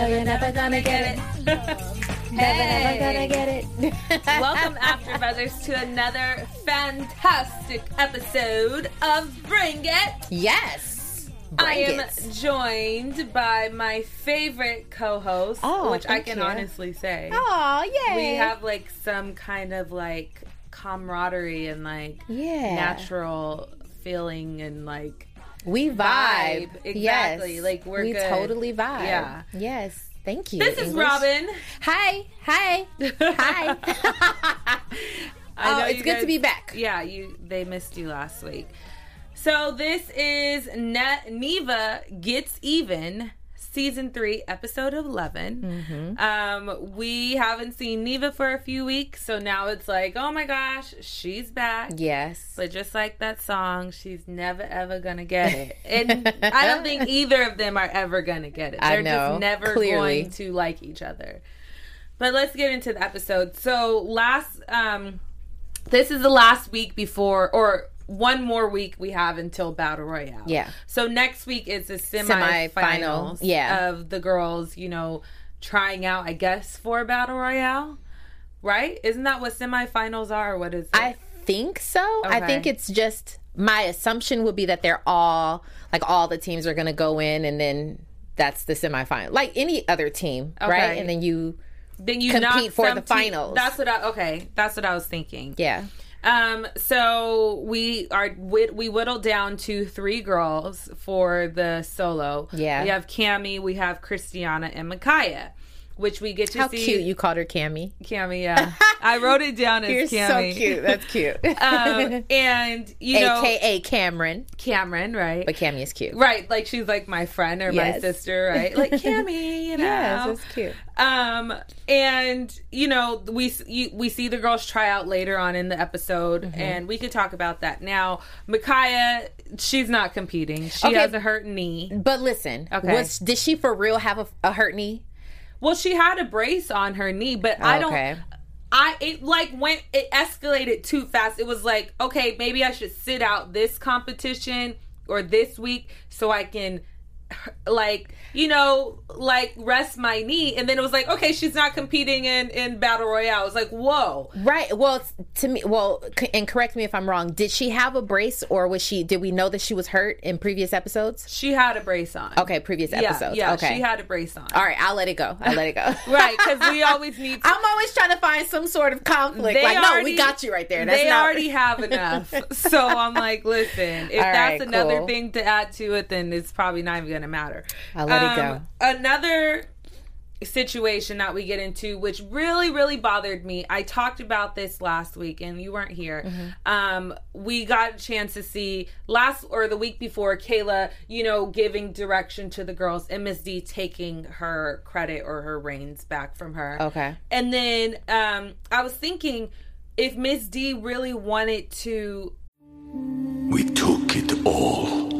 No, you're never gonna get it. never, never gonna get it. Welcome, After Buzzers, to another fantastic episode of Bring It. Yes. I am it. joined by my favorite co-host, Oh, which I can you. honestly say. Oh, yay. We have like some kind of like camaraderie and like Yeah. natural feeling and like We vibe. Exactly. Yes. Like we're we good. totally vibe. Yeah. Yes. Thank you. This is Robin. Hi. Hi. Hi. Oh, it's good to be back. Yeah, you they missed you last week. So this is ne- Neva gets even season three, episode 11 Mm-hmm. Um, we haven't seen Neva for a few weeks, so now it's like, oh my gosh, she's back. Yes. But just like that song, she's never ever gonna get it. And I don't think either of them are ever gonna get it. They're know, just never clearly. going to like each other. But let's get into the episode. So last um this is the last week before or one more week we have until Battle Royale. Yeah. So next week is the Semi-final, semifinals yeah. of the girls, you know, trying out, I guess, for Battle Royale. Right? Isn't that what semifinals are? What is it? I think so. I think it's just my assumption would be that they're all like all the teams are going to go in and then that's the semifinal. Like any other team, right? And then you then you compete for the te- finals. That's what I okay. That's what I was thinking. yeah. Um. So we are whit- we whittled down to three girls for the solo. Yeah. We have Cami, we have Christiana, and Micaiah, which we get to see. How see. cute you called her Cammy. Cammy, yeah. I wrote it down as You're Cami. so cute. That's cute. Um, and you know, AKA Cameron. Cameron, right? But Cammy is cute. Right, like she's like my friend or my sister, right? Like Cammy, you know. Yes, that's cute. Um, and you know, we you, we see the girls try out later on in the episode, Mm-hmm. and we could talk about that now. Micaiah, she's not competing. She Okay. has a hurt knee. But listen, Okay. was did she for real have a, a hurt knee? Well, she had a brace on her knee, but I don't. Okay. I it like went it escalated too fast. It was like, okay, maybe I should sit out this competition or this week so I can like you know like rest my knee and then it was like okay she's not competing in in battle royale it was like whoa Right. Well, to me, well, and correct me if I'm wrong. Did she have a brace, or was she? Did we know that she was hurt in previous episodes? she had a brace on Okay, previous yeah, episodes. yeah okay, she had a brace on All right, I'll let it go. I'll let it go. right because we always need to I'm always trying to find some sort of conflict. They like, no, we got you right there. That's they not- already have enough. so I'm like, listen, if that's another cool. thing to add to it, then it's probably not even going to matter. I'll let it Um, Another situation that we get into, which really, really bothered me. I talked about this last week, and you weren't here. Mm-hmm. Um, we got a chance to see last or the week before Kayla, you know, giving direction to the girls, and Miss D taking her credit or her reins back from her. Okay. And then um, I was thinking if Miss D really wanted to. We took it all.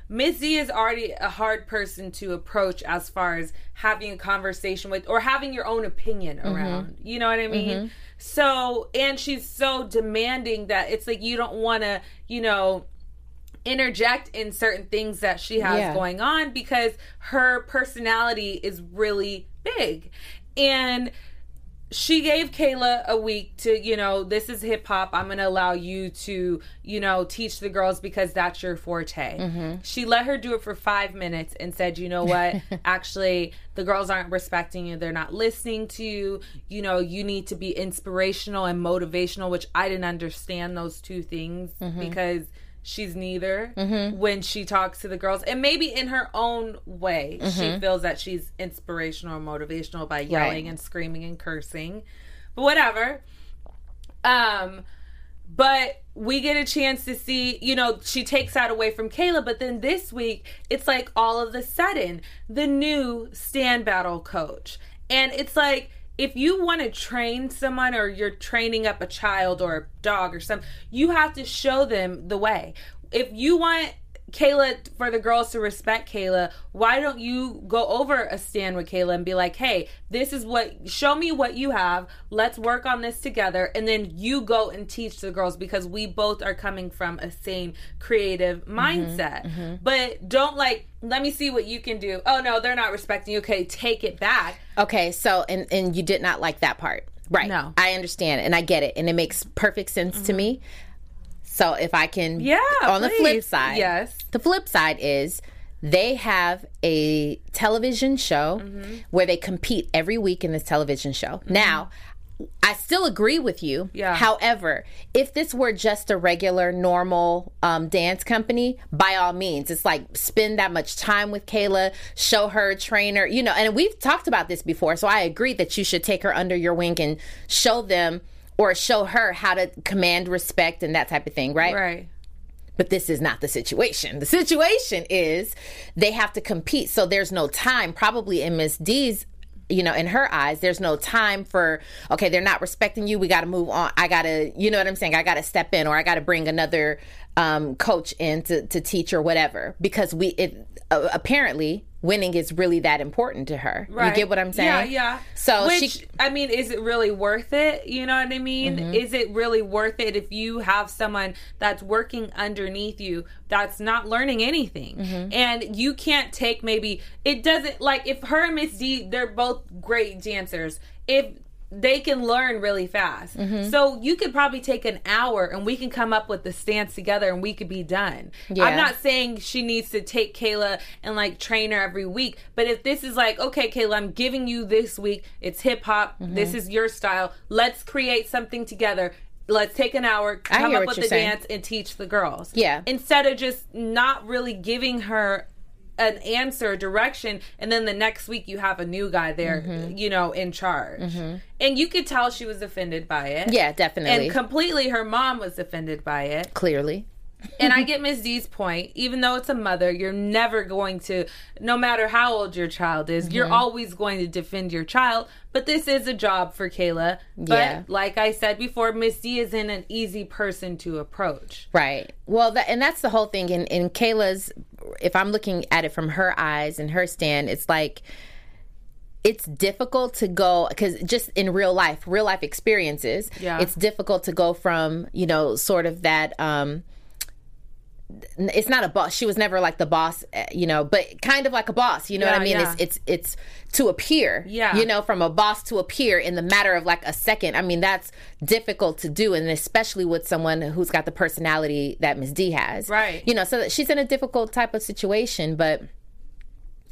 Missy is already a hard person to approach as far as having a conversation with or having your own opinion mm-hmm. around. You know what I mean? Mm-hmm. So, and she's so demanding that it's like you don't want to, you know, interject in certain things that she has Yeah. going on because her personality is really big. And she gave Kayla a week to, you know, this is hip hop. I'm going to allow you to, you know, teach the girls because that's your forte. Mm-hmm. She let her do it for five minutes and said, you know what? Actually, the girls aren't respecting you. They're not listening to you. You know, you need to be inspirational and motivational, which I didn't understand those two things mm-hmm. because she's neither when she talks to the girls. And maybe in her own way she feels that she's inspirational or motivational by yelling and screaming and cursing. But whatever. Um but we get a chance to see, you know, she takes that away from Kayla, but then this week it's like all of a sudden the new stand battle coach. And it's like if you want to train someone or you're training up a child or a dog or something, you have to show them the way. If you want Kayla for the girls to respect Kayla, why don't you go over a stand with Kayla and be like, "Hey, this is what show me what you have. Let's work on this together." And then you go and teach the girls because we both are coming from a same creative mindset. But don't like, "Let me see what you can do." Oh no, they're not respecting you. Okay, take it back. Okay, so and and you did not like that part, right? No. Mm-hmm. I understand and I get it, and it makes perfect sense to me. So if I can, Yeah, On the flip side, Yes. the flip side is they have a television show Mm-hmm. where they compete every week in this television show. Now. I still agree with you. Yeah. However, if this were just a regular, normal um, dance company, by all means, it's like spend that much time with Kayla, show her, train her, you know. And we've talked about this before, so I agree that you should take her under your wing and show them or show her how to command respect and that type of thing, right? Right. But this is not the situation. The situation is they have to compete. So there's no time, probably in Miss D's, you know, in her eyes, there's no time for, okay, they're not respecting you. We got to move on. I got to, you know what I'm saying? I got to step in or I got to bring another um, coach in to, to teach or whatever. Because we, it, uh, apparently, winning is really that important to her. You get what I'm saying? Yeah, yeah. So Which, she, I mean, is it really worth it? You know what I mean? Mm-hmm. Is it really worth it if you have someone that's working underneath you that's not learning anything? Mm-hmm. And you can't take maybe, it doesn't, like, if her and Miss D, they're both great dancers. If they can learn really fast. Mm-hmm. So you could probably take an hour and we can come up with the stance together and we could be done. Yeah. I'm not saying she needs to take Kayla and like train her every week, but if this is like, okay, Kayla, I'm giving you this week, it's hip hop, Mm-hmm. this is your style, let's create something together. Let's take an hour, come up with the saying. dance and teach the girls. Yeah. Instead of just not really giving her an answer, direction, and then the next week you have a new guy there, Mm-hmm. you know, in charge. And you could tell she was offended by it. Yeah, definitely. And completely her mom was offended by it. Clearly. and I get Ms. D's point. Even though it's a mother, you're never going to, no matter how old your child is, you're Mhm. always going to defend your child. But this is a job for Kayla. But Yeah. like I said before, Miss D isn't an easy person to approach. Right. Well, that, and that's the whole thing. In, in Kayla's, if I'm looking at it from her eyes and her stand, it's like it's difficult to go because just in real life, real life experiences, Yeah. it's difficult to go from you know sort of that. um it's not a boss. She was never like the boss, eh, you know, but kind of like a boss. You know what I mean? yeah. It's it's it's to appear. Yeah. You know, from a boss to appear in the matter of like a second. I mean, that's difficult to do, and especially with someone who's got the personality that Ms. D has. Right. You know, so she's in a difficult type of situation, but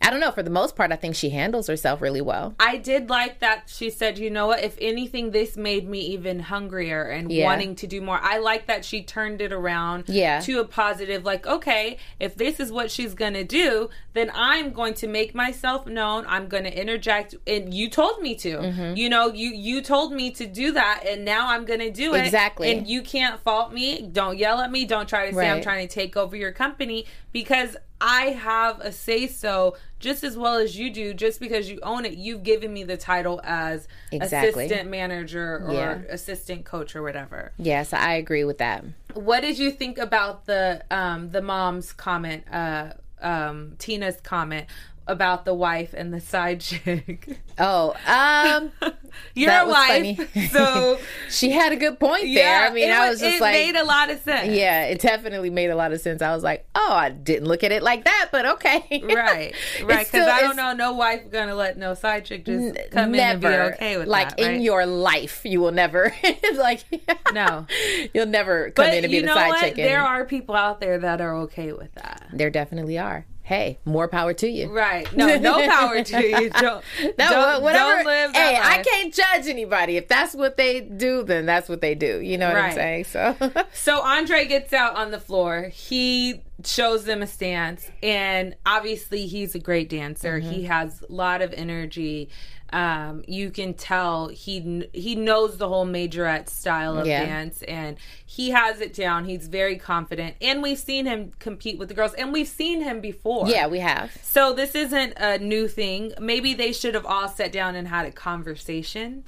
I don't know. For the most part, I think she handles herself really well. I did like that she said, you know what, if anything, this made me even hungrier and Yeah. wanting to do more. I like that she turned it around Yeah. to a positive, like, okay, if this is what she's going to do, then I'm going to make myself known. I'm going to interject. And you told me to. Mhm. You know, you, you told me to do that, and now I'm going to do it. Exactly. And you can't fault me. Don't yell at me. Don't try to say I'm trying to take over your company because I have a say so just as well as you do. Just because you own it, you've given me the title as Exactly. assistant manager or Yeah. assistant coach or whatever. Yes, I agree with that. What did you think about the um the mom's comment, uh um Tina's comment about the wife and the side chick? Oh, um, You're that a was wife, so she had a good point there. Yeah, I mean, I was- was just it like, made a lot of sense. Yeah, it definitely made a lot of sense. I was like, oh, I didn't look at it like that, but okay, right, right. Because I don't know, no wife gonna let no side chick just come in and be never okay with like that. right? in your life, you will never like no, you'll never come but in and be the side what? chick. and- There are people out there that are okay with that. there definitely are. Hey, more power to you. Right? No, no power to you. Don't, No, don't, whatever. don't live that hey, I can't judge anybody. If that's what they do, then that's what they do. You know what I'm saying? So So Andre gets out on the floor. He shows them a stance, and obviously he's a great dancer. Mm-hmm. He has a lot of energy. Um, you can tell he he knows the whole majorette style of Yeah. dance, and he has it down. He's very confident, and we've seen him compete with the girls, and we've seen him before. yeah, we have. So this isn't a new thing. Maybe they should have all sat down and had a conversation.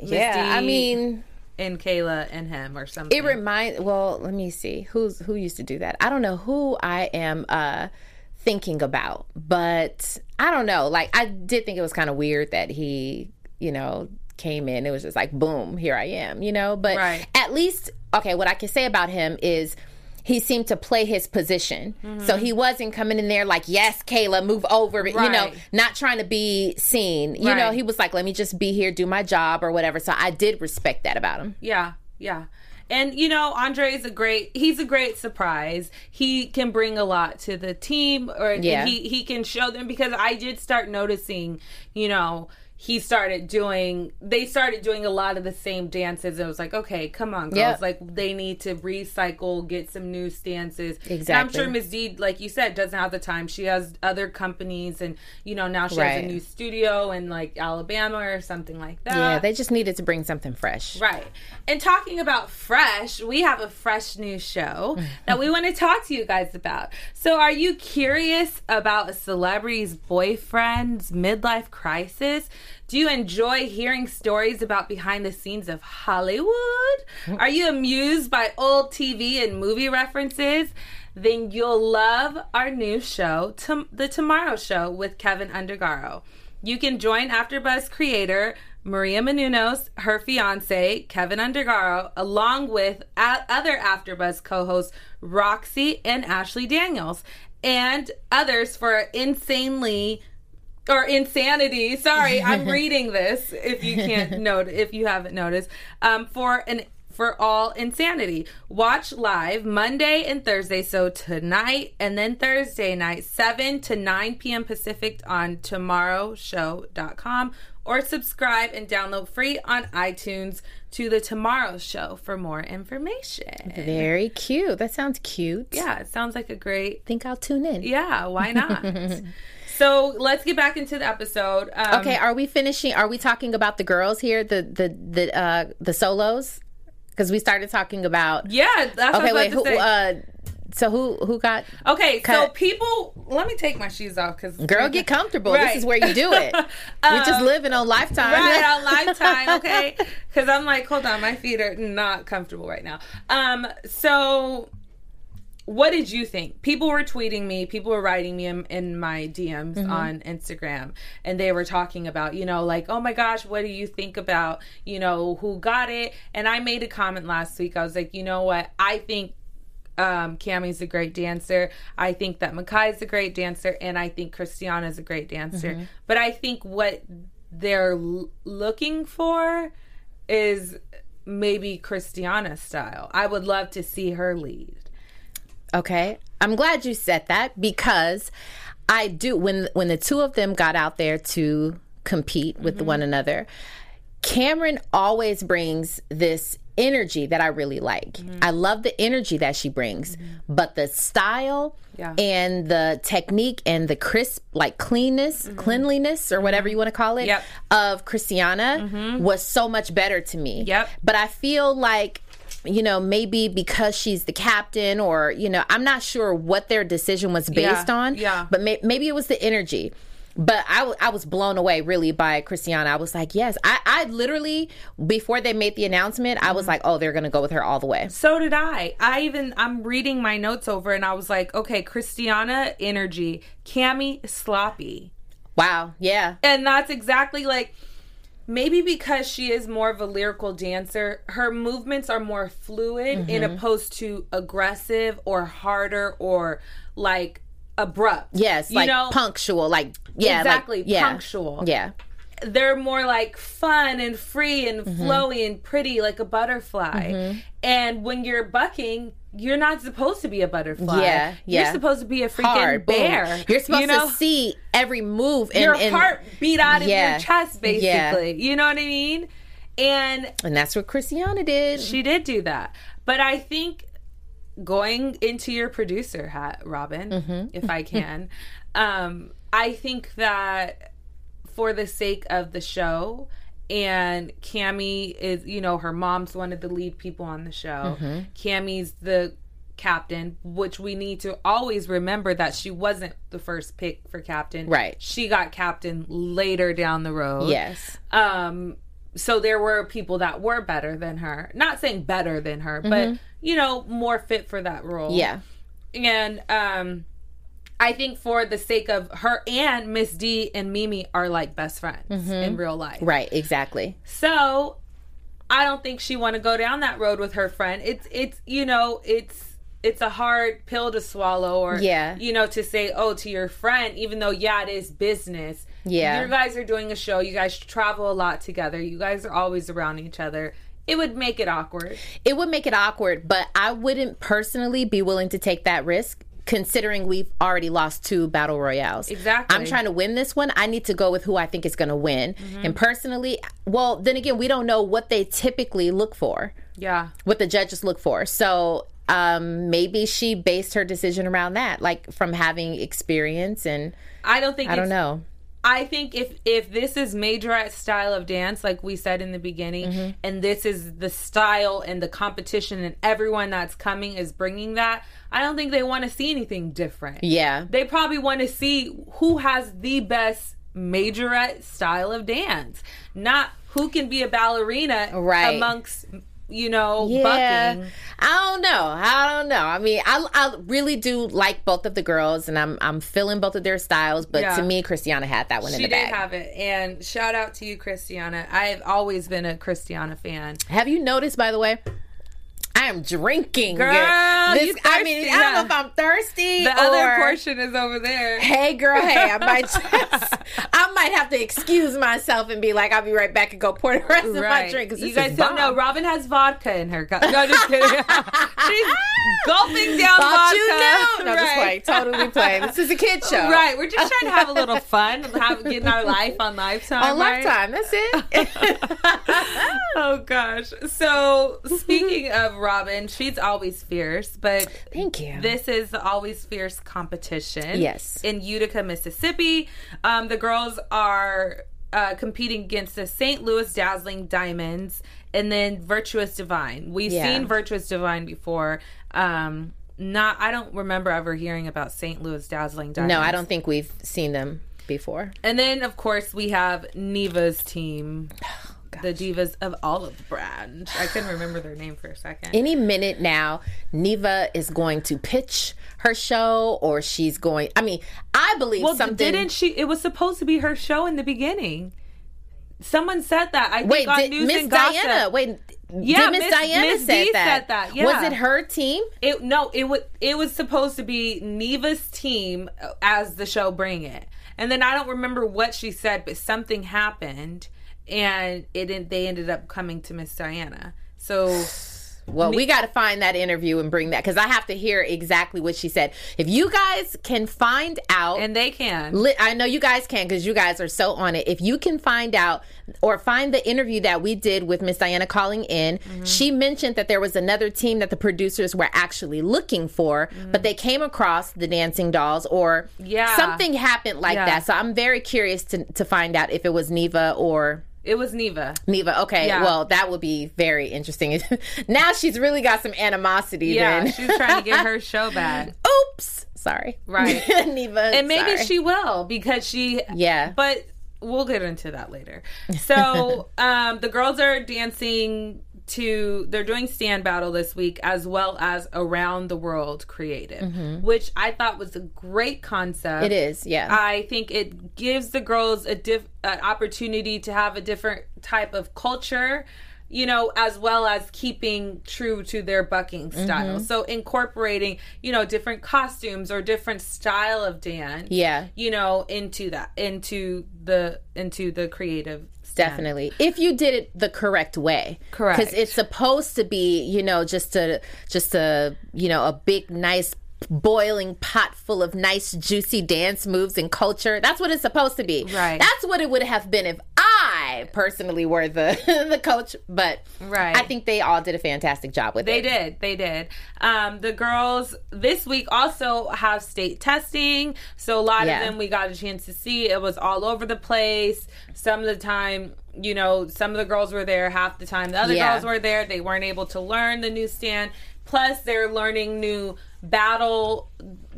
Yeah, I mean, and Kayla and him or something. It reminds. Well, let me see. Who's who used to do that? I don't know who I am uh thinking about, but I don't know. Like I did think it was kind of weird that he, you know, came in. It was just like boom, here I am, you know. But Right. at least, okay, what I can say about him is. He seemed to play his position. So mm-hmm. he wasn't coming in there like, yes, Kayla, move over, you know, not trying to be seen. You know, he was like, let me just be here, do my job or whatever. So I did respect that about him. Yeah, yeah. And you know, Andre is a great he's a great surprise. He can bring a lot to the team or Yeah. he he can show them because I did start noticing, you know, he started doing they started doing a lot of the same dances. and It was like, okay, come on, girls. Yep. Like they need to recycle, get some new stances. And I'm sure Ms. D, like you said, doesn't have the time. She has other companies and you know, now she has a new studio in like Alabama or something like that. Yeah, they just needed to bring something fresh. Right. And talking about fresh, we have a fresh new show that we want to talk to you guys about. So, are you curious about a celebrity's boyfriend's midlife crisis? Do you enjoy hearing stories about behind the scenes of Hollywood? Mm. Are you amused by old TV and movie references? Then you'll love our new show, Tom- The Tomorrow Show with Keven Undergaro. You can join AfterBuzz creator Maria Menounos, her fiance Keven Undergaro, along with a- other AfterBuzz co-hosts Roxy and Ashley Daniels, and others for insanely or insanity. Sorry, I'm reading this. If you can't note, if you haven't noticed, um, for an for all insanity. Watch live Monday and Thursday, so tonight and then Thursday night, 7 to 9 p.m. Pacific on tomorrowshow.com or subscribe and download free on iTunes to the Tomorrow Show for more information. Very cute. That sounds cute. Yeah, it sounds like a great. Think I'll tune in. Yeah, why not? so let's get back into the episode. Um, okay, are we finishing? Are we talking about the girls here, the the the uh the solos? Because we started talking about. Yeah, that's okay. what I was wait, who? Uh, so who who got? Okay, so people, let me take my shoes off because Girl, get comfortable. This is where you do it. We're just Um, living on Lifetime. Right on Lifetime, okay? Because I'm like, hold on, my feet are not comfortable right now. Um, so what did you think? People were tweeting me, people were writing me in, in my DMs Mhm. on Instagram, and they were talking about, you know, like, oh my gosh, what do you think about, you know, who got it? And I made a comment last week. I was like, you know what? I think um, Cammy's a great dancer. I think that Makai's a great dancer, and I think Christiana's a great dancer. Mhm. But I think what they're l- looking for is maybe Christiana style. I would love to see her lead. Okay. I'm glad you said that because I do when when the two of them got out there to compete with Mm-hmm. one another, Cameron always brings this energy that I really like. Mm-hmm. I love the energy that she brings, but the style Yeah. and the technique and the crisp like cleanness, cleanliness or whatever you want to call it Mm-hmm. Yep. of Christiana was so much better to me. Yep. But I feel like you know, maybe because she's the captain, or you know, I'm not sure what their decision was based Yeah, on. yeah. But may- maybe it was the energy. But I, w- I was blown away really by Christiana. I was like, yes, I, I literally before they made the announcement, I Mm-hmm. was like, oh, they're gonna go with her all the way. So did I. I even I'm reading my notes over and I was like, okay, Christiana energy, Cami, sloppy. Wow, yeah, And that's exactly like maybe because she is more of a lyrical dancer, her movements are more fluid in Mhm. opposed to aggressive or harder or like abrupt. yes, You like know? punctual, like yeah, like- Exactly, yeah, punctual. yeah. they're more like fun and free and Mm-hmm. flowy and pretty like a butterfly. Mhm. And when you're bucking, you're not supposed to be a butterfly. Yeah, yeah. You're supposed to be a freaking Hard, boom. bear. You're supposed you know? to see every move and, your and heart beat out of Yeah, your chest, yeah. basically. You know what I mean? And and that's what Christiana did. she did do that. But I think going into your producer hat, Robin, Mhm. if I can, um, I think that for the sake of the show, and Cammy is, you know, her mom's one of the lead people on the show. Mhm. Cammy's the captain, which we need to always remember that she wasn't the first pick for captain. Right. She got captain later down the road. Yes. Um so there were people that were better than her. Not saying better than her, but Mhm. you know, more fit for that role. Yeah. And um I think for the sake of her and Miss D and Mimi are like best friends Mhm. in real life. Right, exactly. So I don't think she want to go down that road with her friend. It's it's you know, it's it's a hard pill to swallow or Yeah. you know to say oh to your friend even though yeah it is business. Yeah. You guys are doing a show. You guys travel a lot together. You guys are always around each other. It would make it awkward. It would make it awkward, but I wouldn't personally be willing to take that risk considering we've already lost two battle royales. Exactly. I'm trying to win this one. I need to go with who I think is going to win. Mm-hmm. And personally, well, then again, we don't know what they typically look for, Yeah. what the judges look for. So, um maybe she based her decision around that like from having experience and I don't think I don't know. I think if if this is majorette style of dance, like we said in the beginning, Mm-hmm. and this is the style and the competition, and everyone that's coming is bringing that, I don't think they want to see anything different. Yeah. They probably want to see who has the best majorette style of dance, not who can be a ballerina Right. amongst you know Yeah, bucking. I don't know. I don't know. I mean, I, I really do like both of the girls, and I'm I'm feeling both of their styles. But Yeah. to me, Christiana had that one in the bag. She did have it, and shout out to you, Christiana. I've always been a Christiana fan. Have you noticed, by the way? I am drinking. Girl, this. I mean, I don't know if I'm thirsty. The or, other portion is over there. Hey, girl. Hey, I might just, I might have to excuse myself and be like, I'll be right back and go pour the rest of my drink. You guys don't know. Robin has vodka in her cup. No, just kidding. She's gulping down Thought vodka. you knew. No, just Right. playing. Totally playing. This is a kid show. Right, we're just trying to have a little fun, have, getting our life on Lifetime. On right? Lifetime. That's it. oh gosh. So speaking of Robin, she's always fierce, but Thank you. This is the always fierce competition. Yes. In Utica, Mississippi. Um, the girls are uh, competing against the St. Louis Dazzling Diamonds and then Virtuous Divine. We've Yeah. seen Virtuous Divine before. Um not I don't remember ever hearing about St. Louis Dazzling Diamonds. no, I don't think we've seen them before. And then, of course, we have Neva's team, The divas of Olive Branch. I couldn't remember their name for a second. Any minute now, Neva is going to pitch her show, or she's going. I mean, I believe well, something. didn't she? It was supposed to be her show in the beginning. Someone said that. I think Wait, on did News Miss and Gossip. Diana? Wait, Yeah, Miss Diana Miss said that? said that, yeah. Was it her team? It no, it was it was supposed to be Neva's team as the show Bring It, and then I don't remember what she said, but something happened, and it. They ended up coming to Miss Diana. So Well, we got to find that interview and bring that because I have to hear exactly what she said. If you guys can find out, and they can, li- I know you guys can because you guys are so on it. If you can find out or find the interview that we did with Miss Diana calling in, Mm-hmm. she mentioned that there was another team that the producers were actually looking for, but they came across the Dancing Dolls or Mm-hmm. Yeah. something happened like Yeah. that. So I'm very curious to to find out if it was Neva or. It was Neva. Neva, okay. Yeah. Well, that would be very interesting. now she's really got some animosity. Yeah, then. she trying to get her show back. Oops, sorry. Right. Neva, and maybe sorry. she will because she Yeah. but we'll get into that later so um the girls are dancing to they're doing stand battle this week as well as around the world creative which i thought was a great concept Mm-hmm. It is, yeah. i think it gives the girls a diff an opportunity to have a different type of culture you know, as well as keeping true to their bucking style. Mhm. So incorporating, you know, different costumes or different style of dance. Yeah. You know, into that into the into the creative Definitely. If you did it the correct way. Correct. Because it's supposed to be, you know, just a just a you know, a big nice boiling pot full of nice juicy dance moves and culture. That's what it's supposed to be. Right. That's what it would have been if I personally were the the coach. But Right. I think they all did a fantastic job with They it. did. They did. Um, the girls this week also have state testing. So a lot Yeah. of them we got a chance to see. It was all over the place. Some of the time, you know, some of the girls were there half the time. The other Yeah. girls were there. They weren't able to learn the new stand. Plus, they're learning new battle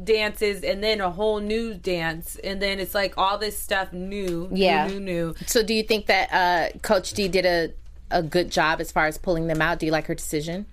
dances and then a whole new dance. And then it's like all this stuff new. Yeah. New, new, new. So do you think that uh, Coach D did a a good job as far as pulling them out? Do you like her decision?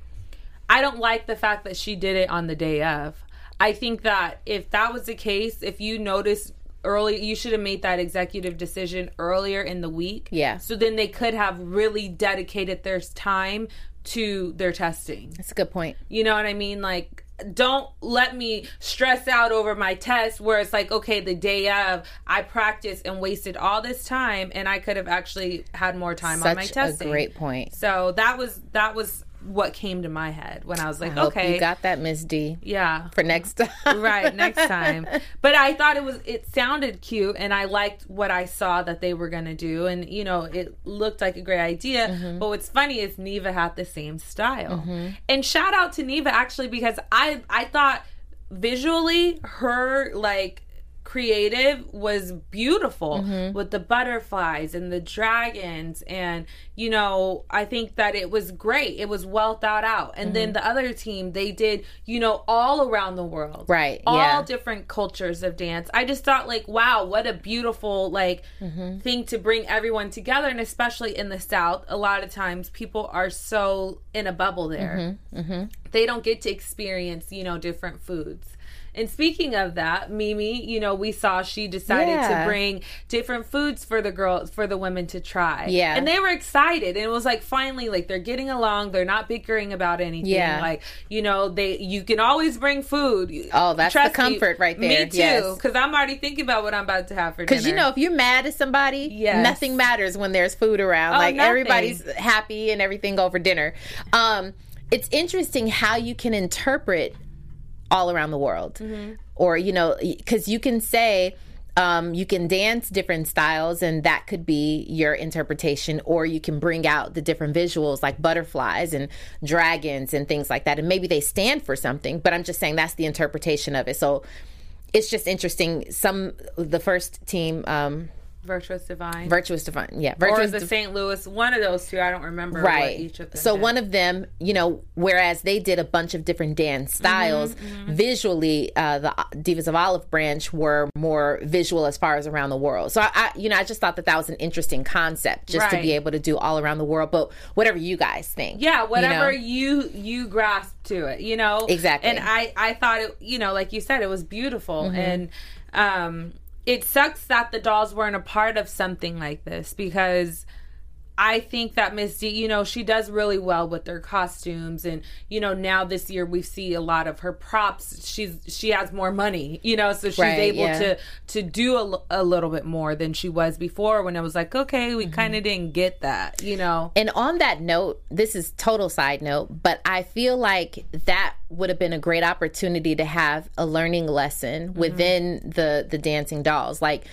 I don't like the fact that she did it on the day of. I think that if that was the case, if you notice early, you should have made that executive decision earlier in the week. Yeah. So then they could have really dedicated their time to their testing. That's a good point. You know what I mean? Like, don't let me stress out over my test where it's like, okay, the day of, I practiced and wasted all this time and I could have actually had more time on my Such a testing. great point. So that was that was what came to my head when I was like, I okay, you got that, Miss D. yeah, For next time. right next time. But I thought it was it sounded cute, and I liked what I saw that they were gonna do, and you know it looked like a great idea. Mm-hmm. But what's funny is Neva had the same style, and shout out to Neva actually because I I thought visually her like creative was beautiful Mm-hmm. with the butterflies and the dragons and you know i think that it was great it was well thought out and Mm-hmm. then the other team they did you know all around the world Right, all yeah. different cultures of dance i just thought like wow what a beautiful like Mm-hmm. thing to bring everyone together and especially in the south a lot of times people are so in a bubble there Mm-hmm. they don't get to experience, you know, different foods. And speaking of that, Mimi, you know, we saw she decided Yeah. to bring different foods for the girls, for the women to try. Yeah. And they were excited. And it was like, finally, like they're getting along. They're not bickering about anything. Yeah. Like, you know, they, you can always bring food. Oh, that's the Trust me, comfort right there. Me too. Yes. Because I'm already thinking about what I'm about to have for dinner. Because you know, if you're mad at somebody, Yes. nothing matters when there's food around. Oh, like nothing. everybody's happy and everything over dinner. Um, it's interesting how you can interpret all around the world, Mm-hmm. or you know, because you can say. Um, you can dance different styles, and that could be your interpretation, or you can bring out the different visuals like butterflies and dragons and things like that. And maybe they stand for something, but I'm just saying that's the interpretation of it. So it's just interesting. Some the first team, um, Virtuous Divine. Virtuous Divine, yeah, or Virtuous the Div- St. Louis, one of those two. I don't remember right. what each of them so did. one of them, you know, whereas they did a bunch of different dance styles, Mm-hmm, visually, uh, the Divas of Olive branch were more visual as far as around the world. So I, I you know, I just thought that that was an interesting concept, just to be able to do all around the world. But whatever you guys think, Yeah, you know? whatever you you, grasp to it, you know Exactly. And I I thought it, you know, like you said, it was beautiful, Mhm. and um, it sucks that the dolls weren't a part of something like this because. I think that Miss D, you know, she does really well with their costumes, and you know, now this year we see a lot of her props. She's she has more money, you know, so she's Right, able yeah. to to do a, a little bit more than she was before. When it was like, okay, Mm-hmm. we kind of didn't get that, you know. And on that note, this is total side note, but I feel like that would have been a great opportunity to have a learning lesson Mm-hmm. within the the dancing dolls, like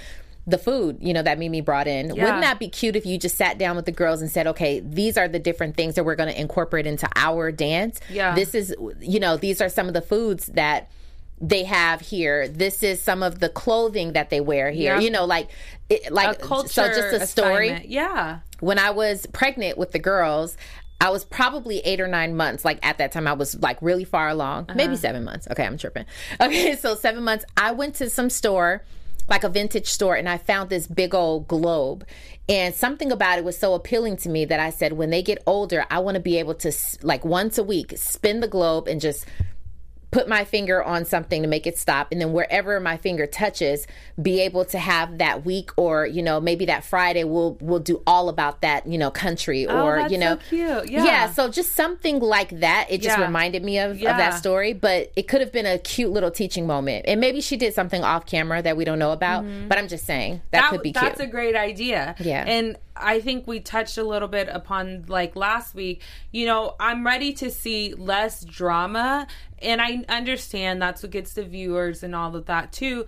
the food, you know, that Mimi brought in. Yeah. Wouldn't that be cute if you just sat down with the girls and said, "Okay, these are the different things that we're going to incorporate into our dance. Yeah. This is, you know, these are some of the foods that." They have here. This is some of the clothing that they wear here. Yeah. You know, like, it, like a culture so. Just a story assignment. Yeah. when I was pregnant with the girls, I was probably eight or nine months. Like at that time, I was like really far along, maybe uh-huh. seven months. Okay, I'm tripping. Okay, so seven months. I went to some store, like a vintage store, and I found this big old globe. And something about it was so appealing to me that I said, when they get older, I want to be able to, like once a week, spin the globe and just put my finger on something to make it stop and then wherever my finger touches be able to have that week or you know maybe that friday we'll we'll do all about that you know country Oh, or that's you know so cute. Yeah. so just something like that it just Yeah. reminded me of, of that story but it could have been a cute little teaching moment and maybe she did something off camera that we don't know about mm-hmm. but i'm just saying that, could be cute That's a great idea. Yeah. And I think we touched a little bit upon like last week. You know, I'm ready to see less drama and I understand that's what gets the viewers and all of that too.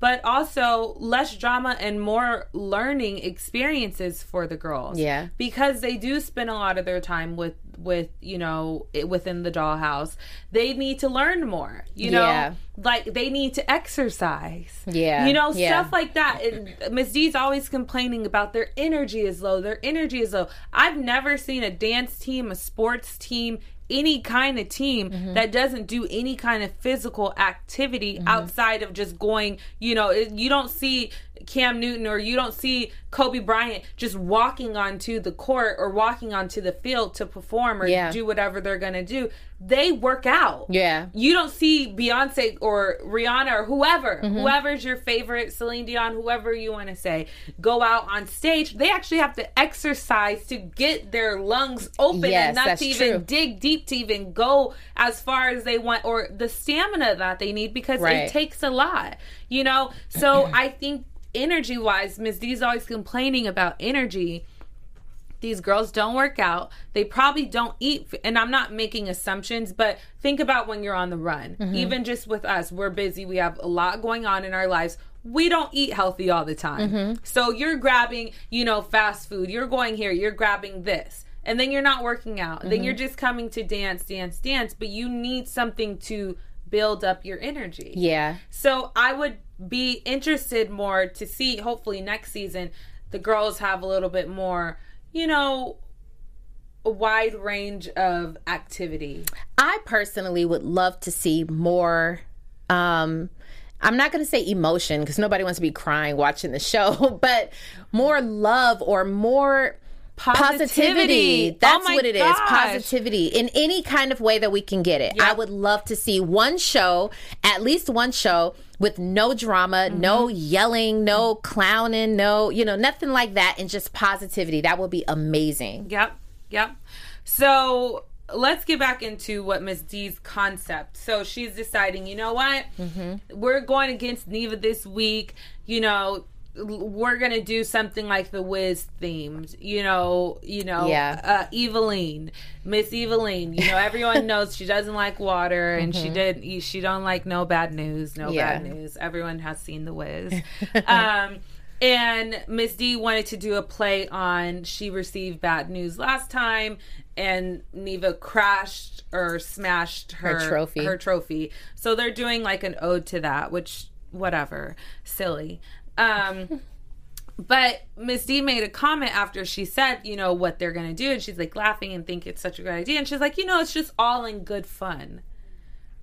But also less drama and more learning experiences for the girls. Yeah. Because they do spend a lot of their time with with, you know, within the dollhouse. They need to learn more. You know, Yeah. like they need to exercise. Yeah. You know, Yeah. stuff like that. Miss D's always complaining about their energy is low. Their energy is low. I've never seen a dance team, a sports team, any kind of team Mm-hmm. that doesn't do any kind of physical activity outside of just going, you know, it- you don't see Cam Newton or you don't see Kobe Bryant just walking onto the court or walking onto the field to perform or Yeah. do whatever they're going to do. They work out. Yeah. You don't see Beyonce or Rihanna or whoever, Mm-hmm. whoever's your favorite, Celine Dion, whoever you want to say, go out on stage. They actually have to exercise to get their lungs open Yes, and not to even true. dig deep to even go as far as they want or the stamina that they need because Right. it takes a lot, you know? So I think energy wise, Miss D's always complaining about energy these girls don't work out. They probably don't eat. And I'm not making assumptions, but think about when you're on the run. Mm-hmm. Even just with us, we're busy. We have a lot going on in our lives. We don't eat healthy all the time. Mm-hmm. So you're grabbing, you know, fast food. You're going here. You're grabbing this. And then you're not working out. Then Mm-hmm. you're just coming to dance, dance, dance. But you need something to build up your energy. yeah So I would be interested more to see, hopefully next season, the girls have a little bit more, you know, a wide range of activity. I personally would love to see more. Um, I'm not going to say emotion because nobody wants to be crying watching the show, but more love or more positivity. Oh That's my what it is. gosh. Positivity in any kind of way that we can get it. I would love to see one show, at least one show with no drama, no Mm-hmm. yelling, no clowning, no, you know, nothing like that and just positivity. That would be amazing. Yep. Yep. So let's get back into what Miss D's concept. So she's deciding, you know what? Mm-hmm. We're going against Neva this week. You know, we're gonna do something like the Wiz themed. You know, you know, Yeah. uh, Evillene, Miss Evillene. You know, everyone knows she doesn't like water, and she Mhm. did. She don't like no bad news. No Yeah. bad news. Everyone has seen the Wiz. um, and Miss D wanted to do a play on she received bad news last time, and Neva crashed or smashed her, Her trophy. Her trophy. So they're doing like an ode to that, which whatever, silly. Um, but Miss D made a comment after she said, you know, what they're gonna do, and she's like laughing and think it's such a good idea, and she's like, you know, it's just all in good fun.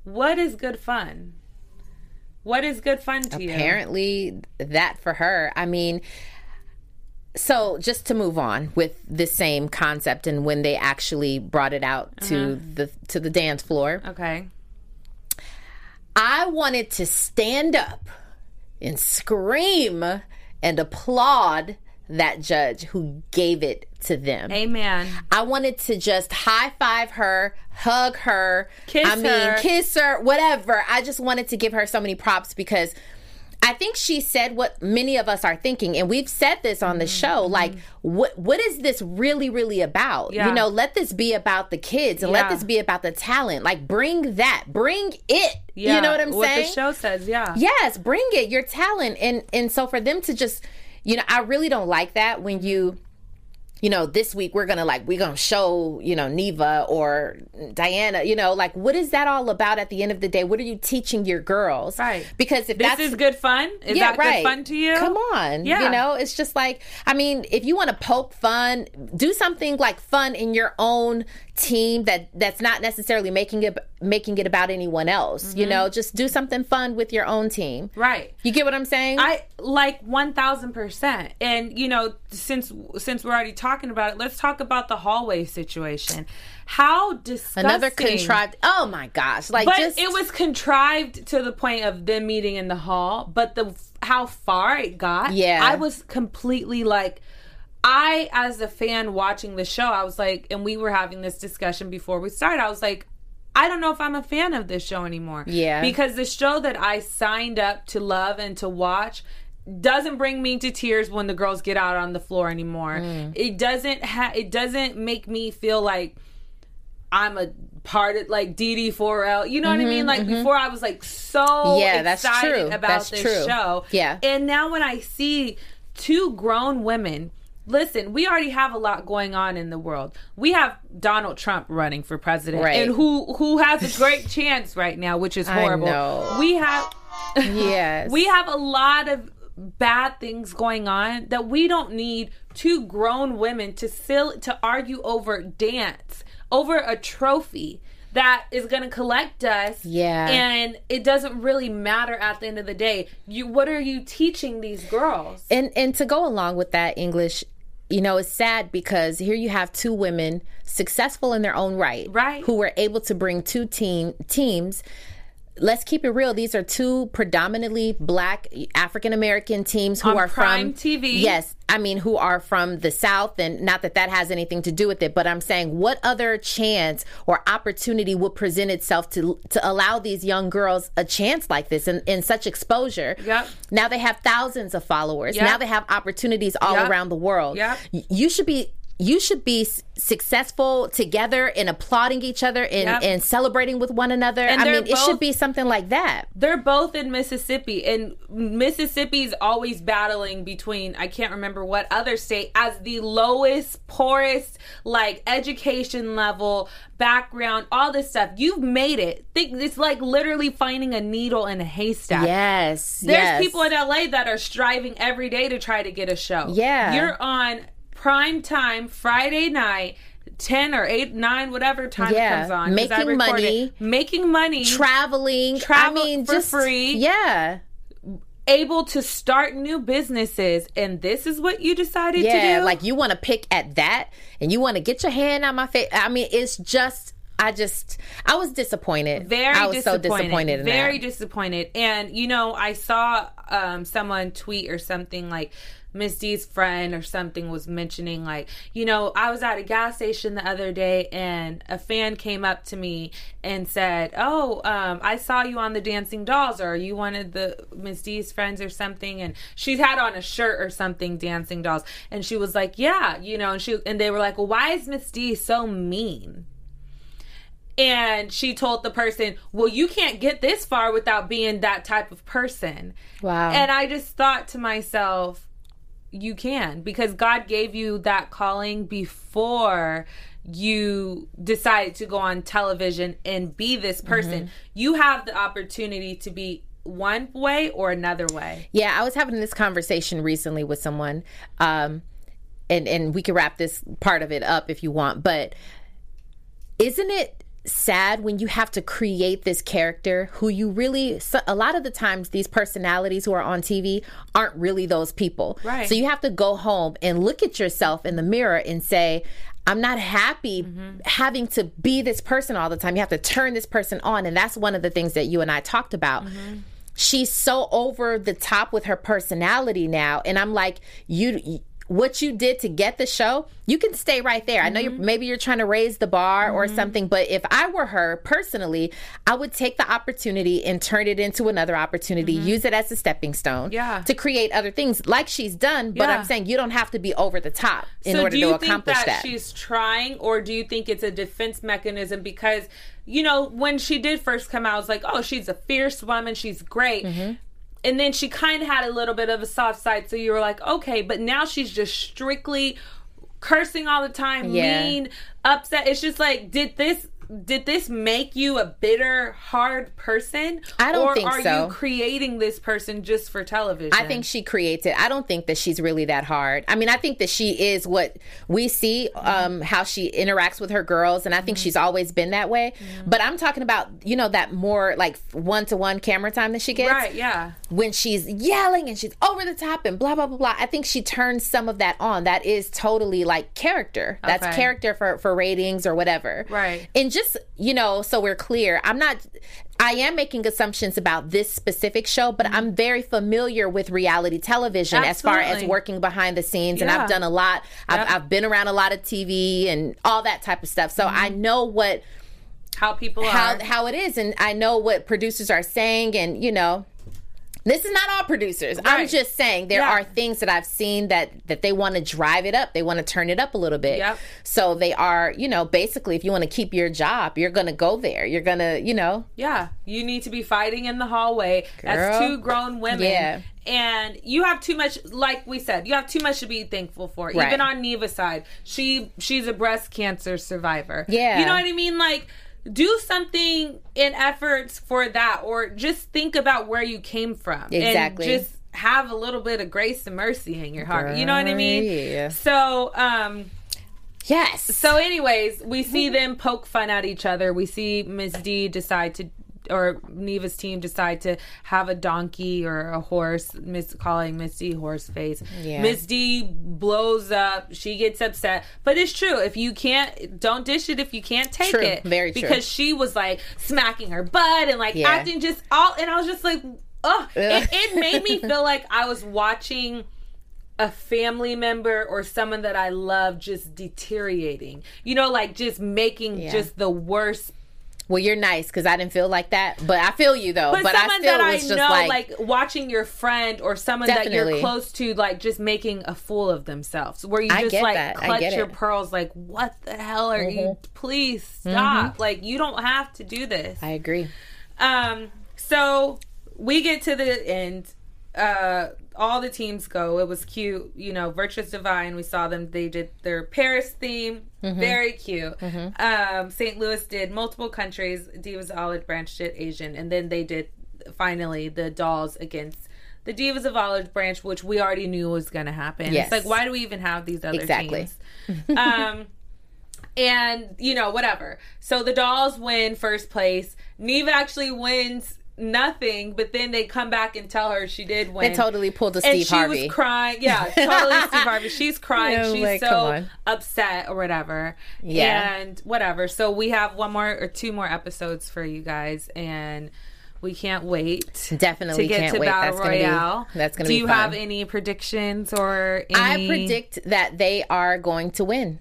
What is good fun? What is good fun to you? Apparently, that for her. I mean, so just to move on with the same concept and when they actually brought it out to Uh-huh. the to the dance floor. Okay. I wanted to stand up and scream and applaud that judge who gave it to them. Amen. I wanted to just high five her, hug her, Kiss I mean, her. kiss her, whatever. I just wanted to give her so many props because I think she said what many of us are thinking, and we've said this on the show. Like, what what is this really, really about? Mm-hmm. Yeah. You know, let this be about the kids, and let this be about the talent. Like, bring that, bring it. Yeah, you know what I'm what saying? the show says, yeah. Yes, bring it, your talent. And and so for them to just, you know, I really don't like that when you you know, this week we're gonna like we're gonna show, you know, Neva or Diana, you know, like what is that all about at the end of the day? What are you teaching your girls? Right. Because if This is good fun. Is yeah, that right. good fun to you? Come on. Yeah. You know, it's just like, I mean, if you want to poke fun, do something like fun in your own team that that's not necessarily making it making it about anyone else. You Mhm. know, just do something fun with your own team. Right. You get what I'm saying? I like one thousand percent. And you know, since since we're already talking about it, let's talk about the hallway situation. How disgusting! Another contrived. Oh my gosh! Like but just it was contrived to the point of them meeting in the hall. But the how far it got, Yeah. I was completely like. I, as a fan watching the show, I was like, and we were having this discussion before we started. I was like, I don't know if I'm a fan of this show anymore. Yeah. Because the show that I signed up to love and to watch doesn't bring me to tears when the girls get out on the floor anymore. Mm. It doesn't ha- it doesn't make me feel like I'm a part of like DD4L. You know what I Mhm, mean? Like mhm. before I was like so Yeah, that's excited true. about That's this true. show. Yeah. And now when I see two grown women Listen, we already have a lot going on in the world. We have Donald Trump running for president, Right. and who who has a great chance right now, which is horrible. We have Yes. we have a lot of bad things going on that we don't need two grown women to still to argue over dance over a trophy that is going to collect us Yeah. and it doesn't really matter at the end of the day you what are you teaching these girls and and to go along with that English, you know, it's sad because here you have two women successful in their own right, right, who were able to bring two team teams. Let's keep it real. These are two predominantly black African American teams who On are Prime from TV. Yes, I mean who are from the South, and not that that has anything to do with it, but I'm saying what other chance or opportunity would present itself to to allow these young girls a chance like this and in such exposure? Yep. Now they have thousands of followers. Yep. Now they have opportunities all Yep. around the world. Yep. You should be you should be successful together and applauding each other and, Yep. and celebrating with one another. And I mean, it should be something like that. they're both in Mississippi, and Mississippi's always battling between I can't remember what other state as the lowest, poorest, like education level, background, all this stuff. You've made it. Think it's like literally finding a needle in a haystack. Yes. There's yes. people in LA that are striving every day to try to get a show. Yeah. You're on prime time Friday night. 10 or 8 9 whatever time Yeah. it comes on Making money. it. making money traveling. travel I mean, for just free Yeah. able to start new businesses and this is what you decided to yeah, do like you want to pick at that and you want to get your hand on my face. I mean, it's just. I just, I was disappointed. very I was so disappointed. disappointed in very that. disappointed and you know i saw um someone tweet or something like miss d's friend or something was mentioning like you know i was at a gas station the other day and a fan came up to me and said oh um i saw you on the dancing dolls or you wanted the miss d's friends or something and she had on a shirt or something dancing dolls and she was like yeah you know and she and they were like well why is miss d so mean and she told the person, "Well, you can't get this far without being that type of person." Wow. And I just thought to myself, you can because God gave you that calling before you decided to go on television and be this person. Mhm. You have the opportunity to be one way or another way. Yeah, I was having this conversation recently with someone, um, and and we can wrap this part of it up if you want. But isn't it sad when you have to create this character who you really? A lot of the times, these personalities who are on TV aren't really those people. Right. So you have to go home and look at yourself in the mirror and say. I'm not happy mm-hmm. having to be this person all the time. You have to turn this person on. And that's one of the things that you and I talked about mm-hmm. she's so over the top with her personality now and i'm like you what you did to get the show you can stay right there. I know you're mm-hmm. maybe you're trying to raise the bar or mm-hmm. something but if i were her personally i would take the opportunity and turn it into another opportunity mm-hmm. use it as a stepping stone Yeah. to create other things like she's done but Yeah. i'm saying you don't have to be over the top in so order do you to think accomplish that, that, she's trying or do you think it's a defense mechanism? Because you know when she did first come out I was like oh she's a fierce woman she's great. Mm-hmm. And then she kind of had a little bit of a soft side so you were like okay but now she's just strictly cursing all the time Yeah. mean upset it's just like did this did this make you a bitter hard person I don't or think are so. you creating this person just for television I think she creates it. I don't think that she's really that hard. I mean, I think that she is what we see, um, how she interacts with her girls, and I think she's always been that way. But I'm talking about, you know, that more like one to one camera time that she gets. right yeah When she's yelling and she's over the top and blah, blah, blah, blah. I think she turns some of that on. That is totally like character. That's Okay. character for, for ratings or whatever. Right. And just, you know, so we're clear, I'm not, I am making assumptions about this specific show, but I'm very familiar with reality television as far as working behind the scenes. And I've done a lot, I've, I've been around a lot of TV and all that type of stuff. So mm-hmm. I know what, how people how, are how it is. And I know what producers are saying. And, you know, this is not all producers. I'm just saying there Yeah. are things that I've seen that that they want to drive it up. They want to turn it up a little bit. Yep. So they are, you know, basically if you want to keep your job, you're going to go there. You're going to, you know, Yeah, you need to be fighting in the hallway as two grown women. Yeah. And you have too much like we said, you have too much to be thankful for. Right. Even on Neva's side. She she's a breast cancer survivor. Yeah. You know what I mean? Like do something in efforts for that or just think about where you came from. Exactly. And just have a little bit of grace and mercy in your heart. You know what I mean? yeah. So, um yes. so, anyways, we see them poke fun at each other. We see Miss D decide to, or Neva's team decide to have a donkey or a horse. Miss calling Miss D horse face. Yeah. Miss D blows up. She gets upset. But it's true. If you can't, don't dish it if you can't take True. it. Very true. Because she was like smacking her butt and like Yeah. acting just all, and I was just like, oh, it, it made me feel like I was watching a family member or someone that I love just deteriorating. You know, like just making Yeah. just the worst. Well, you're nice because I didn't feel like that. But I feel you though. But, But, I still that I just know, like, like, watching your friend or someone that you're close to, like just making a fool of themselves, where you I just like that. Clutch your it. Mm-hmm. pearls, like what the hell are you? Please stop! Like you don't have to do this. I agree. Um, so we get to the end. Uh, all the teams go. It was cute. You know, Virtuous Divine. We saw them. They did their Paris theme. Mm-hmm. Very cute. Um, St. Louis did multiple countries. Divas of Olive Branch did Asian, and then they did finally the dolls against the Divas of Olive Branch, which we already knew was going to happen. Yes. It's like, why do we even have these other Exactly. teams? um, and you know whatever. So the dolls win first place. Neva actually wins nothing, but then they come back and tell her she did win. They totally pulled a and Steve she Harvey. was crying. Yeah, totally Steve Harvey. She's crying. Yeah, She's like, so upset or whatever. Yeah. And whatever. So we have one more or two more episodes for you guys and we can't wait. Definitely to get can't to wait. Battle That's gonna be- Royale. that's gonna Do be you fun. have any predictions or any I predict that they are going to win.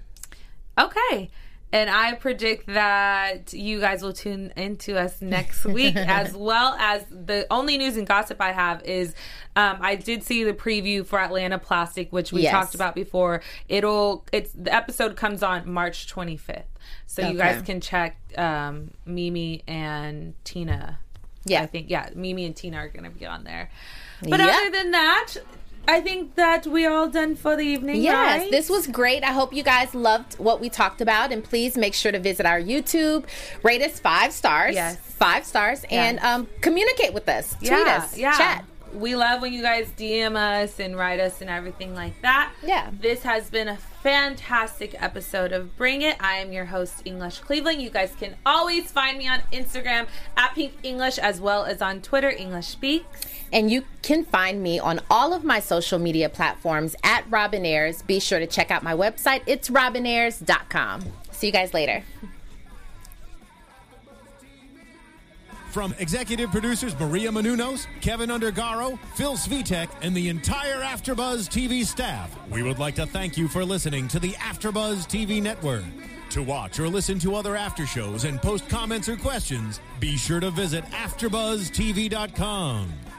Okay. And I predict that you guys will tune into us next week, as well as the only news and gossip I have is um, I did see the preview for Atlanta Plastic, which we Yes. talked about before. It'll it's the episode comes on March 25th, so you guys can check um, Mimi and Tina. Yeah. I think yeah, Mimi and Tina are going to be on there. But Yeah. other than that, I think that we're all done for the evening. Yes, right? this was great. I hope you guys loved what we talked about. And please make sure to visit our YouTube, rate us five stars. Yes. Five stars. And um, communicate with us. Tweet yeah, us. yeah. Chat. We love when you guys DM us and write us and everything like that. Yeah. This has been a fantastic episode of Bring It. I am your host, English Cleveland. You guys can always find me on Instagram at Pink English as well as on Twitter, English Speaks. And you can find me on all of my social media platforms at Robin Ayers. Be sure to check out my website. It's robinayers.com. See you guys later. From executive producers Maria Menounos, Keven Undergaro, Phil Svitek, and the entire AfterBuzz TV staff, we would like to thank you for listening to the AfterBuzz TV network. To watch or listen to other after shows and post comments or questions, be sure to visit AfterBuzzTV.com.